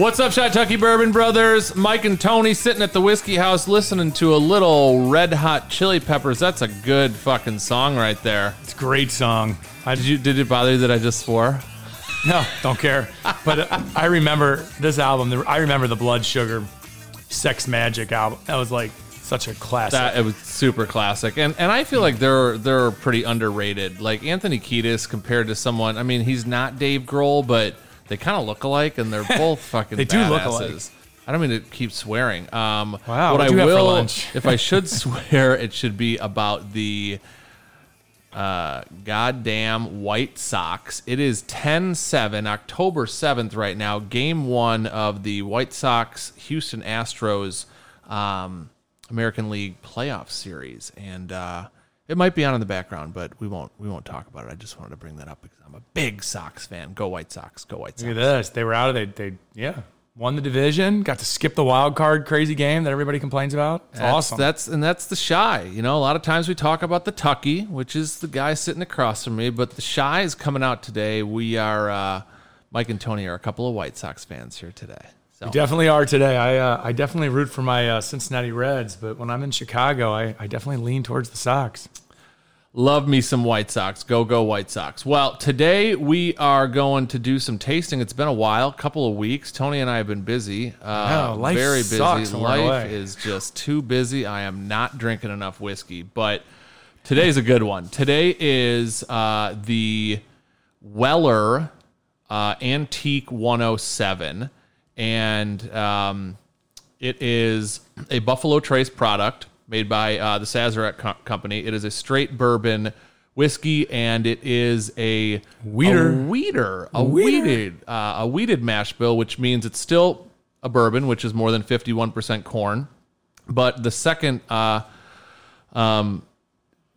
What's up, Tucky Bourbon Brothers? Mike and Tony sitting at the whiskey house listening to a little Red Hot Chili Peppers. That's a good fucking song right there. It's a great song. I, did you did it bother you that I just swore? No, don't care. But uh, I remember this album. I remember the Blood Sugar, Sex Magik album. That was like such a classic. That it was super classic, and and I feel like they're they're pretty underrated. Like Anthony Kiedis compared to someone. I mean, he's not Dave Grohl, but they kind of look alike, and they're both fucking. they do badasses. look alike. I don't mean to keep swearing. Um, Wow, What I you have for will, lunch? if I should swear, it should be about the uh, goddamn White Sox. It is 10 7, October 7th, right now. Game one of the White Sox Houston Astros um, American League playoff series. And uh, it might be on in the background, but we won't we won't talk about it. I just wanted to bring that up because I'm a big Sox fan. Go White Sox. Go White Sox. Look at this. They were out of it. They, yeah, won the division. Got to skip the wild card crazy game that everybody complains about. It's That's, awesome. That's and that's the shy. You know, a lot of times we talk about the Tucky, which is the guy sitting across from me, but the shy is coming out today. We are uh, Mike and Tony are a couple of White Sox fans here today. So We definitely are today. I uh, I definitely root for my uh, Cincinnati Reds, but when I'm in Chicago, I, I definitely lean towards the Sox. love me some White Sox. Go go White Sox. Well, today we are going to do some tasting. It's been a while, a couple of weeks. Tony and I have been busy. Uh, life very busy. sucks Life away. is just too busy. I am not drinking enough whiskey, but today's a good one. Today is uh, the Weller uh, Antique 107, and um, it is a Buffalo Trace product made by uh, the Sazerac Co- Company. It is a straight bourbon whiskey, and it is a Wheater. a wheater, a wheated, uh, a wheated mash bill, which means it's still a bourbon, which is more than fifty-one percent corn. But the second, uh, um,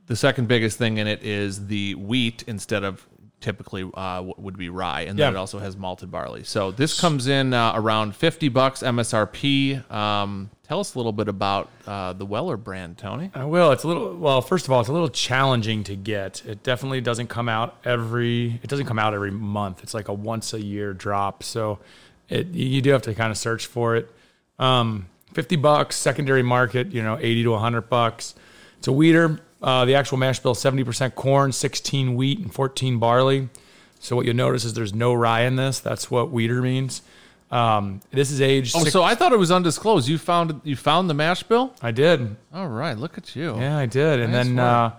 the second biggest thing in it is the wheat instead of typically uh, would be rye, and then Yeah. it also has malted barley. So this comes in uh, around fifty bucks MSRP. Um, tell us a little bit about uh, the Weller brand, Tony. I will. It's a little. Well, first of all, it's a little challenging to get. It definitely doesn't come out every. It doesn't come out every month. It's like a once a year drop. So, it you do have to kind of search for it. Um, Fifty bucks secondary market. You know, eighty to hundred bucks. It's a wheater. Uh, the actual mash bill, seventy percent corn, sixteen wheat, and fourteen barley. So what you'll notice is there's no rye in this. That's what wheater means. Um, this is aged. Oh, six- so I thought it was undisclosed. You found you found the mash bill. I did. All right, look at you. Yeah, I did. And Nice then uh,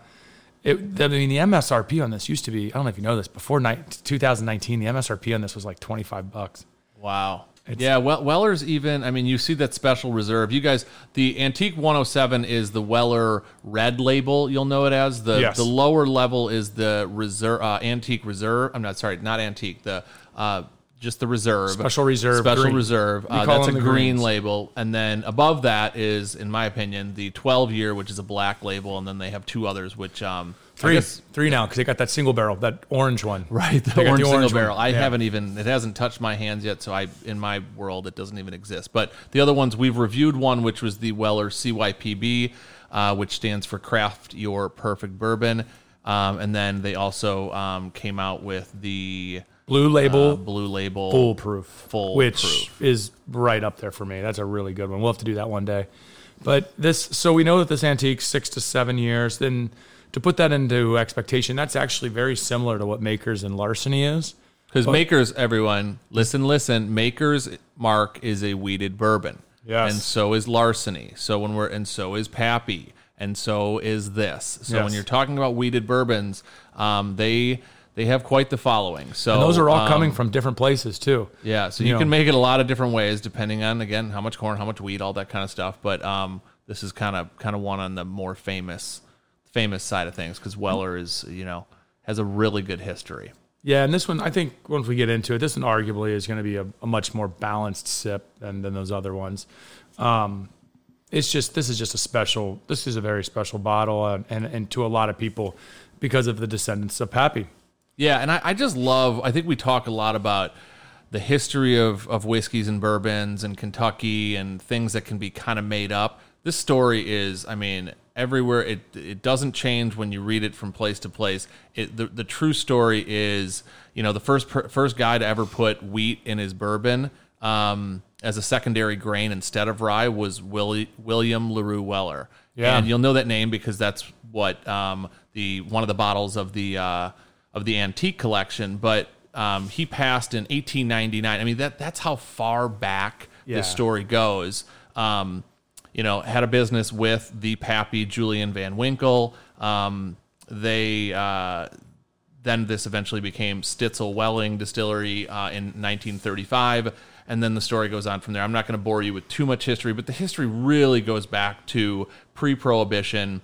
it, I mean, the MSRP on this used to be, I don't know if you know this, before ni- 2019, the MSRP on this was like 25 bucks. Wow. Yeah, well, Weller's even. I mean, you see that special reserve. You guys, the Antique 107 is the Weller Red label. You'll know it as the Yes. the lower level is the reserve uh, Antique Reserve. I'm not sorry, not Antique. The uh, just the reserve Special Reserve, special green. reserve. Uh, that's a green greens. label, and then above that is, in my opinion, the 12 year, which is a black label, and then they have two others, which um Three, guess- three now because they got that single barrel, that orange one. Right, the They got orange, single orange one. barrel. I Yeah. haven't even it hasn't touched my hands yet, so I in my world it doesn't even exist. But the other ones we've reviewed one which was the Weller CYPB, uh, which stands for Craft Your Perfect Bourbon, um, and then they also um, came out with the Blue uh, label, Blue Label foolproof, Foolproof. which is right up there for me. That's a really good one. We'll have to do that one day. But this, so we know that this antique six to seven years. Then to put that into expectation, that's actually very similar to what Makers and Larceny is. Because Makers, everyone, listen, listen. Makers Mark is a wheated bourbon. Yes. And so is Larceny. So when we're and so is Pappy. And so is this. So when you're talking about wheated bourbons, um, they they have quite the following. So And those are all um, coming from different places too. Yeah. So you you, know. can make it a lot of different ways depending on again how much corn, how much wheat, all that kind of stuff. But um, this is kind of kind of one on the more famous famous side of things because Weller is you know has a really good history. Yeah, and this one, I think once we get into it, this one arguably is going to be a, a much more balanced sip than, than those other ones. Um, it's just this is just a special. This is a very special bottle, uh, and and to a lot of people because of the descendants of Pappy. Yeah, and I, I just love. I think we talk a lot about the history of of whiskeys and bourbons and Kentucky and things that can be kind of made up. This story is, I mean, everywhere. It it doesn't change when you read it from place to place. It the, the true story is, you know, the first per, first guy to ever put wheat in his bourbon. um, as a secondary grain instead of rye was Willie, William Larue Weller. Yeah. and you'll know that name because that's what um, the one of the bottles of the uh, of the antique collection. But um, he passed in 1899. I mean that that's how far back Yeah. this story goes. Um, you know, had a business with the Pappy Julian Van Winkle. Um, they uh, then this eventually became Stitzel-Weller Distillery uh, in 1935, and then the story goes on from there. I'm not going to bore you with too much history, but the history really goes back to pre-prohibition.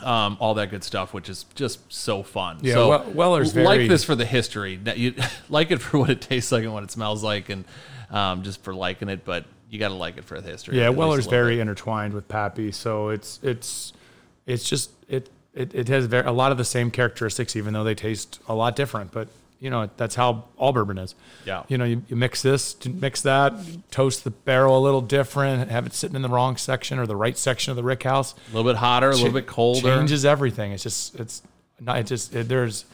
Um, all that good stuff, which is just so fun. Yeah, so Wel- Weller's like very- this for the history. That you like it for what it tastes like and what it smells like, and um, just for liking it. But you got to like it for the history. Yeah, Weller's very bit. intertwined with Pappy, so it's it's it's just it it, it has very, a lot of the same characteristics, even though they taste a lot different. But you know that's how all bourbon is. Yeah. you know you, you mix this, mix that, toast the barrel a little different, have it sitting in the wrong section or the right section of the rick house. a little bit hotter, a little bit colder. Changes everything. It's just it's not it just it, there's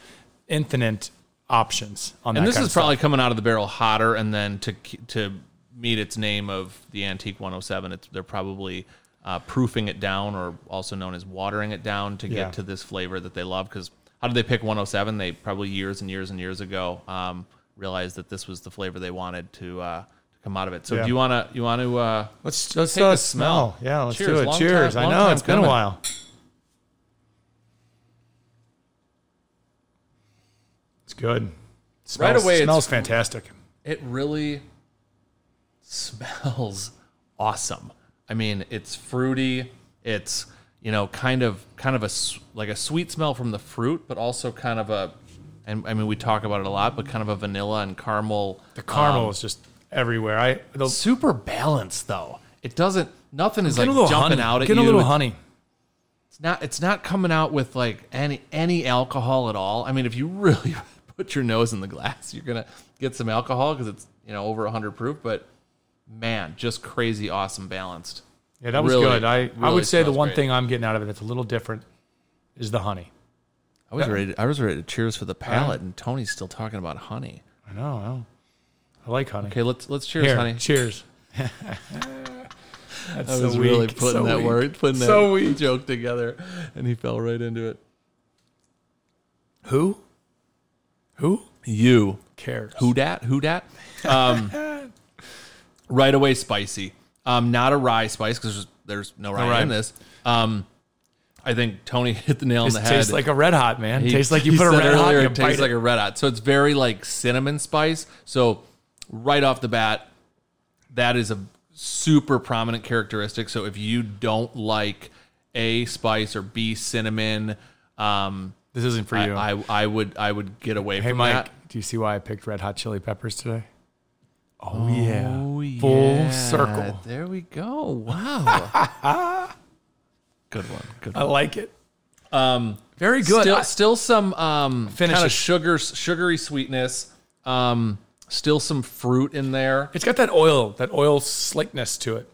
infinite options on that. and this is of stuff. probably coming out of the barrel hotter, and then to to meet its name of the Antique 107, it's, they're probably uh, proofing it down, or also known as watering it down, to get Yeah. to this flavor that they love. Because how did they pick 107? They probably years and years and years ago um, realized that this was the flavor they wanted to uh, to come out of it. So Yeah. do you want to you want to uh, Let's let's Take a smell. smell. Yeah, let's Cheers. do it. Long Cheers. time- I know it's been a while. It's good. Smells, away, it's- smells fantastic. it really smells awesome. I mean, it's fruity. It's you know kind of kind of a s- like a sweet smell from the fruit, but also kind of a and I mean we talk about it a lot, but kind of a vanilla and caramel. The caramel um, is just everywhere. I the, super balanced though. It doesn't. Nothing is like jumping honey. out at Get you. a little It's- honey. It's not. It's not coming out with like any any alcohol at all. I mean, if you really put your nose in the glass, you're gonna get some alcohol because it's you know over 100 proof. But man, just crazy, awesome, balanced. Yeah, that was Really, good. I I really would say the smells one great. thing I'm getting out of it that's a little different is the honey. I was ready. I was ready to cheers for the palate, and Tony's still talking about honey. I know. I, know. I like honey. Okay, let's let's cheers, Here, honey. cheers. That's I so was really weak, putting so that weak. word, putting that So weak. joke together, and he fell right into it. Who? Who You cares? Who dat? Who dat? Um, right away, spicy. Um, not a rye spice because there's, there's no rye rye. in this. Um, I think Tony hit the nail on the head. It tastes like a red hot, man. He- tastes like you put a red hot. You It tastes it. like a red hot. So it's very like cinnamon spice. So right off the bat, that is a super prominent characteristic. So if you don't like A spice or B cinnamon, um, this isn't for you. I, I I would I would get away hey, from Mike, that. do you see why I picked red hot chili peppers today? Oh, yeah. Oh, Full yeah. circle. There we go. Wow. good one. Good I one. like it. Um, Very good. Still, I- still some um, kind of sugar, sugary sweetness. Um, still some fruit in there. it's got that oil, that oil slickness to it.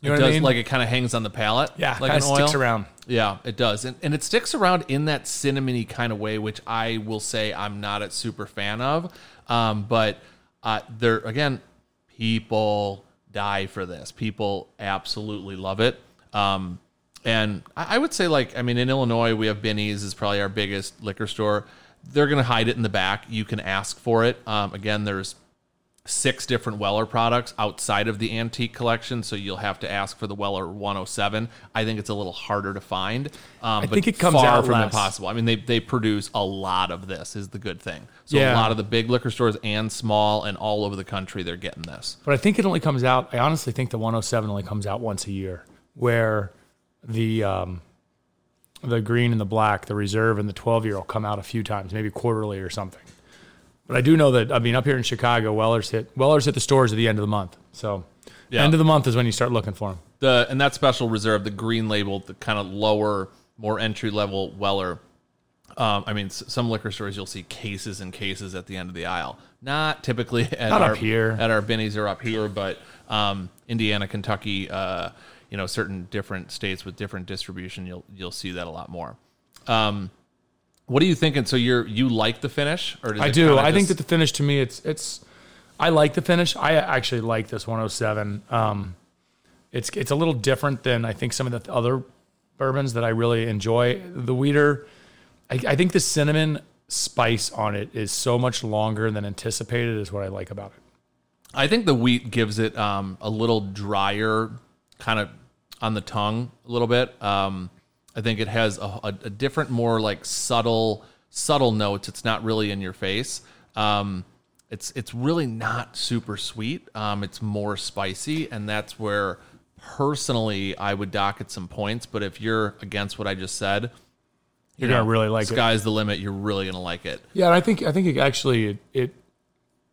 You know it what does I mean? like it kind of hangs on the palate. yeah, like of sticks around. Yeah, it does, and, and it sticks around in that cinnamony kind of way, which I will say I'm not a super fan of. Um, but uh, there again, people die for this. People absolutely love it. Um, and I, I would say, like, I mean, in Illinois, we have Binny's is probably our biggest liquor store. They're going to hide it in the back. You can ask for it. Um, again, there's six different Weller products outside of the antique collection, so you'll have to ask for the Weller 107. I think it's a little harder to find. Um, I think it comes far out from less. impossible. I mean, they they produce a lot of this. Is the good thing. So Yeah. a lot of the big liquor stores and small and all over the country, they're getting this. But I think it only comes out. I honestly think the 107 only comes out once a year, where the um, the green and the black, the reserve and the 12 year will come out a few times, maybe quarterly or something. But I do know that I mean up here in Chicago, Weller's hit Weller's hit the stores at the end of the month. So Yeah. end of the month is when you start looking for them. The and that special reserve, the green label, the kind of lower, more entry level Weller. Um, I mean, some liquor stores you'll see cases and cases at the end of the aisle. Not typically at Not up our here. at our Binny's or up here, but um, Indiana, Kentucky, uh, you know, certain different states with different distribution, you'll you'll see that a lot more. Um, what are you thinking? So you're you like the finish, or I do. I think that the finish to me, it's it's. I like the finish. I actually like this 107. Um, it's it's a little different than I think some of the other bourbons that I really enjoy. The Wheater, I, I think the cinnamon spice on it is so much longer than anticipated. Is what I like about it. I think the wheat gives it um, a little drier, kind of on the tongue a little bit. Um, I think it has a, a, a different, more like subtle, subtle notes. It's not really in your face. Um, it's it's really not super sweet. Um, it's more spicy, and that's where personally I would dock at some points. But if you're against what I just said, You're gonna really like it. sky's the limit. You're really gonna like it. Yeah, and I think I think it actually it, it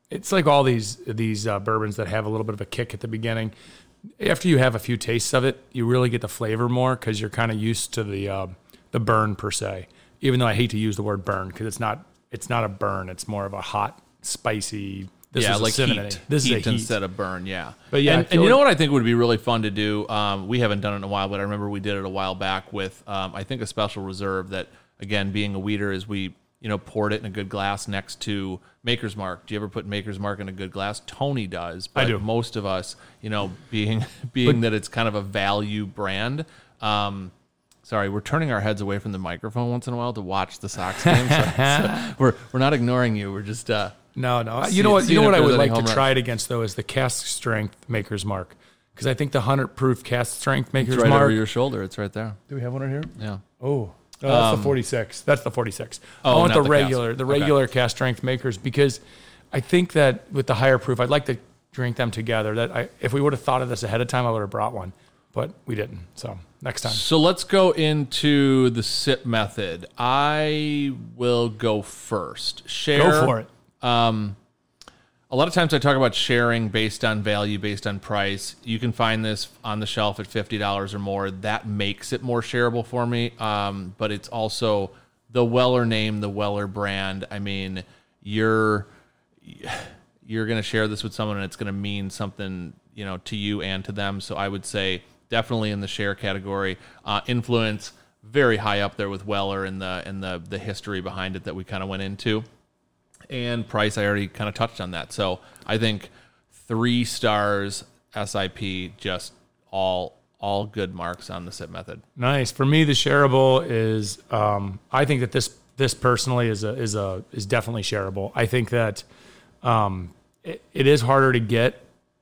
it's like all these these uh, bourbons that have a little bit of a kick at the beginning. After you have a few tastes of it, you really get the flavor more because you're kind of used to the uh, the burn per se. Even though I hate to use the word burn because it's not it's not a burn. It's more of a hot, spicy. This yeah, is like cinnamon. heat. This heat is a heat. instead of burn. Yeah, But yeah, and, and you know what I think would be really fun to do. Um, we haven't done it in a while, but I remember we did it a while back with um, I think a special reserve that again being a wheater is we you know poured it in a good glass next to Maker's Mark. Do you ever put Maker's Mark in a good glass? Tony does. But I do. Most of us, you know, being being that it's kind of a value brand. Um, Sorry, we're turning our heads away from the microphone once in a while to watch the Sox game. So, so we're we're not ignoring you. We're just uh, No, no. See- you know what? You know what I would like to runs. try it against though is the cask strength maker's mark because I think the hundred proof cask strength maker's it's right mark. over your shoulder. It's right there. Do we have one right here? Yeah. Oh, no, that's the um, 46. That's the 46. I oh, want the the regular, cask. the Okay. regular cask strength makers because I think that with the higher proof, I'd like to drink them together. That I, if we would have thought of this ahead of time, I would have brought one, but we didn't. So next time. So let's go into the sip method. I will go first. Share. Go for it. Um, A lot of times I talk about sharing based on value, based on price. You can find this on the shelf at fifty dollars or more. That makes it more shareable for me. Um, but it's also the Weller name, the Weller brand. I mean, you're you're going to share this with someone, and it's going to mean something, you know, to you and to them. So I would say definitely in the share category. Uh, influence very high up there with Weller and the and the the history behind it that we kind of went into and price i already kind of touched on that so i think three stars sip just all all good marks on the sip method Nice. For me, the shareable is. Um, I think that this this personally is a is a is definitely shareable. I think that um, it, it is harder to get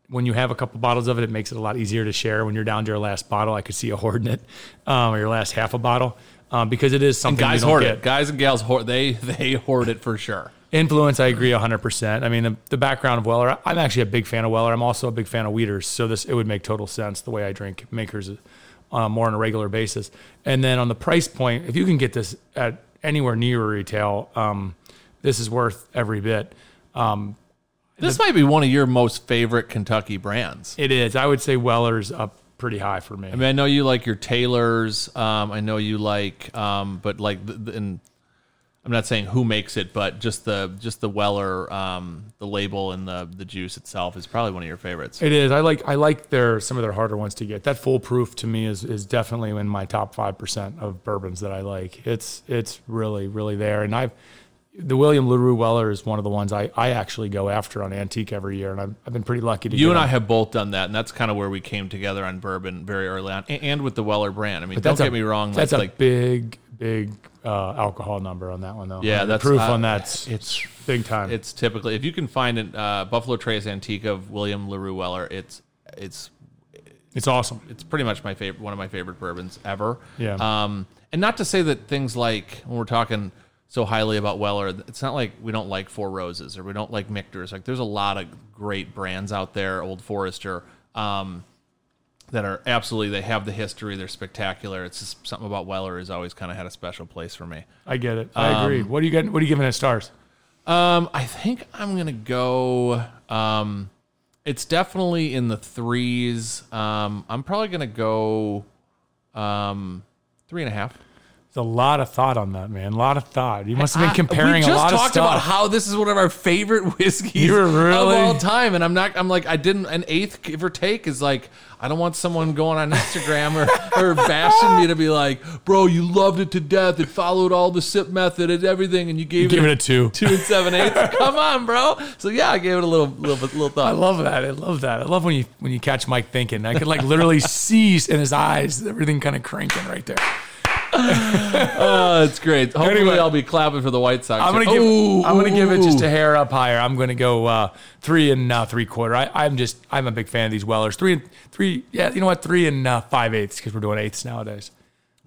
when you have a couple bottles of it. It makes it a lot easier to share when you're down to your last bottle. I could see you hoarding it, um, or your last half a bottle, um, because it is something guys you don't hoard get. it guys and gals hoard they they hoard it for sure Influence, I agree 100%. I mean, the, the background of Weller, I'm actually a big fan of Weller. I'm also a big fan of Wheaters. So this, it would make total sense the way I drink Makers uh, more on a regular basis. And then on the price point, if you can get this at anywhere near retail, um, this is worth every bit. Um, this might be one of your most favorite kentucky brands it is. I would say Weller's up pretty high for me. i mean i know you like your taylors um, i know you like um, but like the, the, and i'm not saying who makes it but just the just the weller um, the label and the the juice itself is probably one of your favorites It is. I like I like their some of their harder ones to get. That foolproof to me is is definitely in my top five percent of bourbons that I like. It's it's really really there. And I've the William Larue Weller is one of the ones I, I actually go after on Antique every year, and I've, I've been pretty lucky to. You and I have both done that, and that's kind of where we came together on bourbon very early on, a- and with the Weller brand. I mean, don't get a- me wrong. That's like, a like big big uh, alcohol number on that one though. Yeah, I mean, that's- proof uh, on that's it's big time. it's typically if you can find it, uh, Buffalo Trace Antique of William Larue Weller. It's it's it's awesome. it's pretty much my favorite, one of my favorite bourbons ever. Yeah. Um, and not to say that things like when we're talking so highly about Weller, it's not like we don't like Four Roses or we don't like Michter's. Like there's a lot of great brands out there, Old Forester, um, that are absolutely they have the history. They're spectacular. It's just something about Weller has always kind of had a special place for me. I get it. I agree. What are you getting? What are you giving it stars? Um, I think I'm gonna go. Um, it's definitely in the threes. Um, I'm probably gonna go um, three and a half. There's a lot of thought on that, man. A lot of thought. You must have been I- comparing we a just lot of talked stuff. about how this is one of our favorite whiskeys You were really- of all time, and I'm not. I'm like, I didn't. An eighth, give or take, is like, I don't want someone going on Instagram or, or bashing me to be like, bro, you loved it to death. It followed all the sip method and everything, and you gave Give it it a two. two and seven eighths. Come on, bro. So yeah, I gave it a little, little, little thought. I love that. I love that. I love when you when you catch Mike thinking. I could like literally see in his eyes everything kind of cranking right there. Oh, it's great. Hopefully, Anyway. I'll be clapping for the White Sox. I'm gonna here. give Ooh, I'm gonna give it just ooh. a hair up higher. I'm gonna go uh, three and uh, three quarter. I, I'm just I'm a big fan of these Wellers. Three and three. Yeah, you know what? Three and uh, five eighths because we're doing eighths nowadays.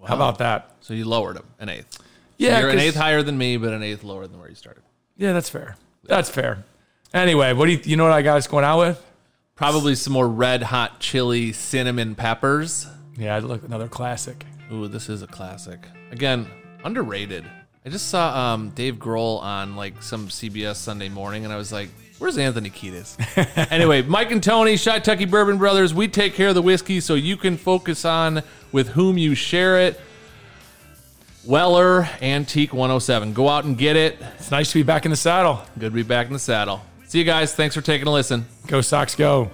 How about that? So you lowered him an eighth. So Yeah, you're an 'cause- eighth higher than me, but an eighth lower than where you started. Yeah, that's fair. That's fair. Anyway, what do you you know what I got us going out with? Probably some more red hot chili cinnamon peppers. Yeah, look another classic. Ooh, this is a classic. Again, underrated. I just saw um, Dave Grohl on like some CBS Sunday morning, and I was like, "Where's Anthony Kiedis?" anyway, Mike and Tony, Shy Tucky Bourbon Brothers, we take care of the whiskey so you can focus on with whom you share it. Weller Antique 107. Go out and get it. It's nice to be back in the saddle. Good to be back in the saddle. See you guys. Thanks for taking a listen. Go Sox, go.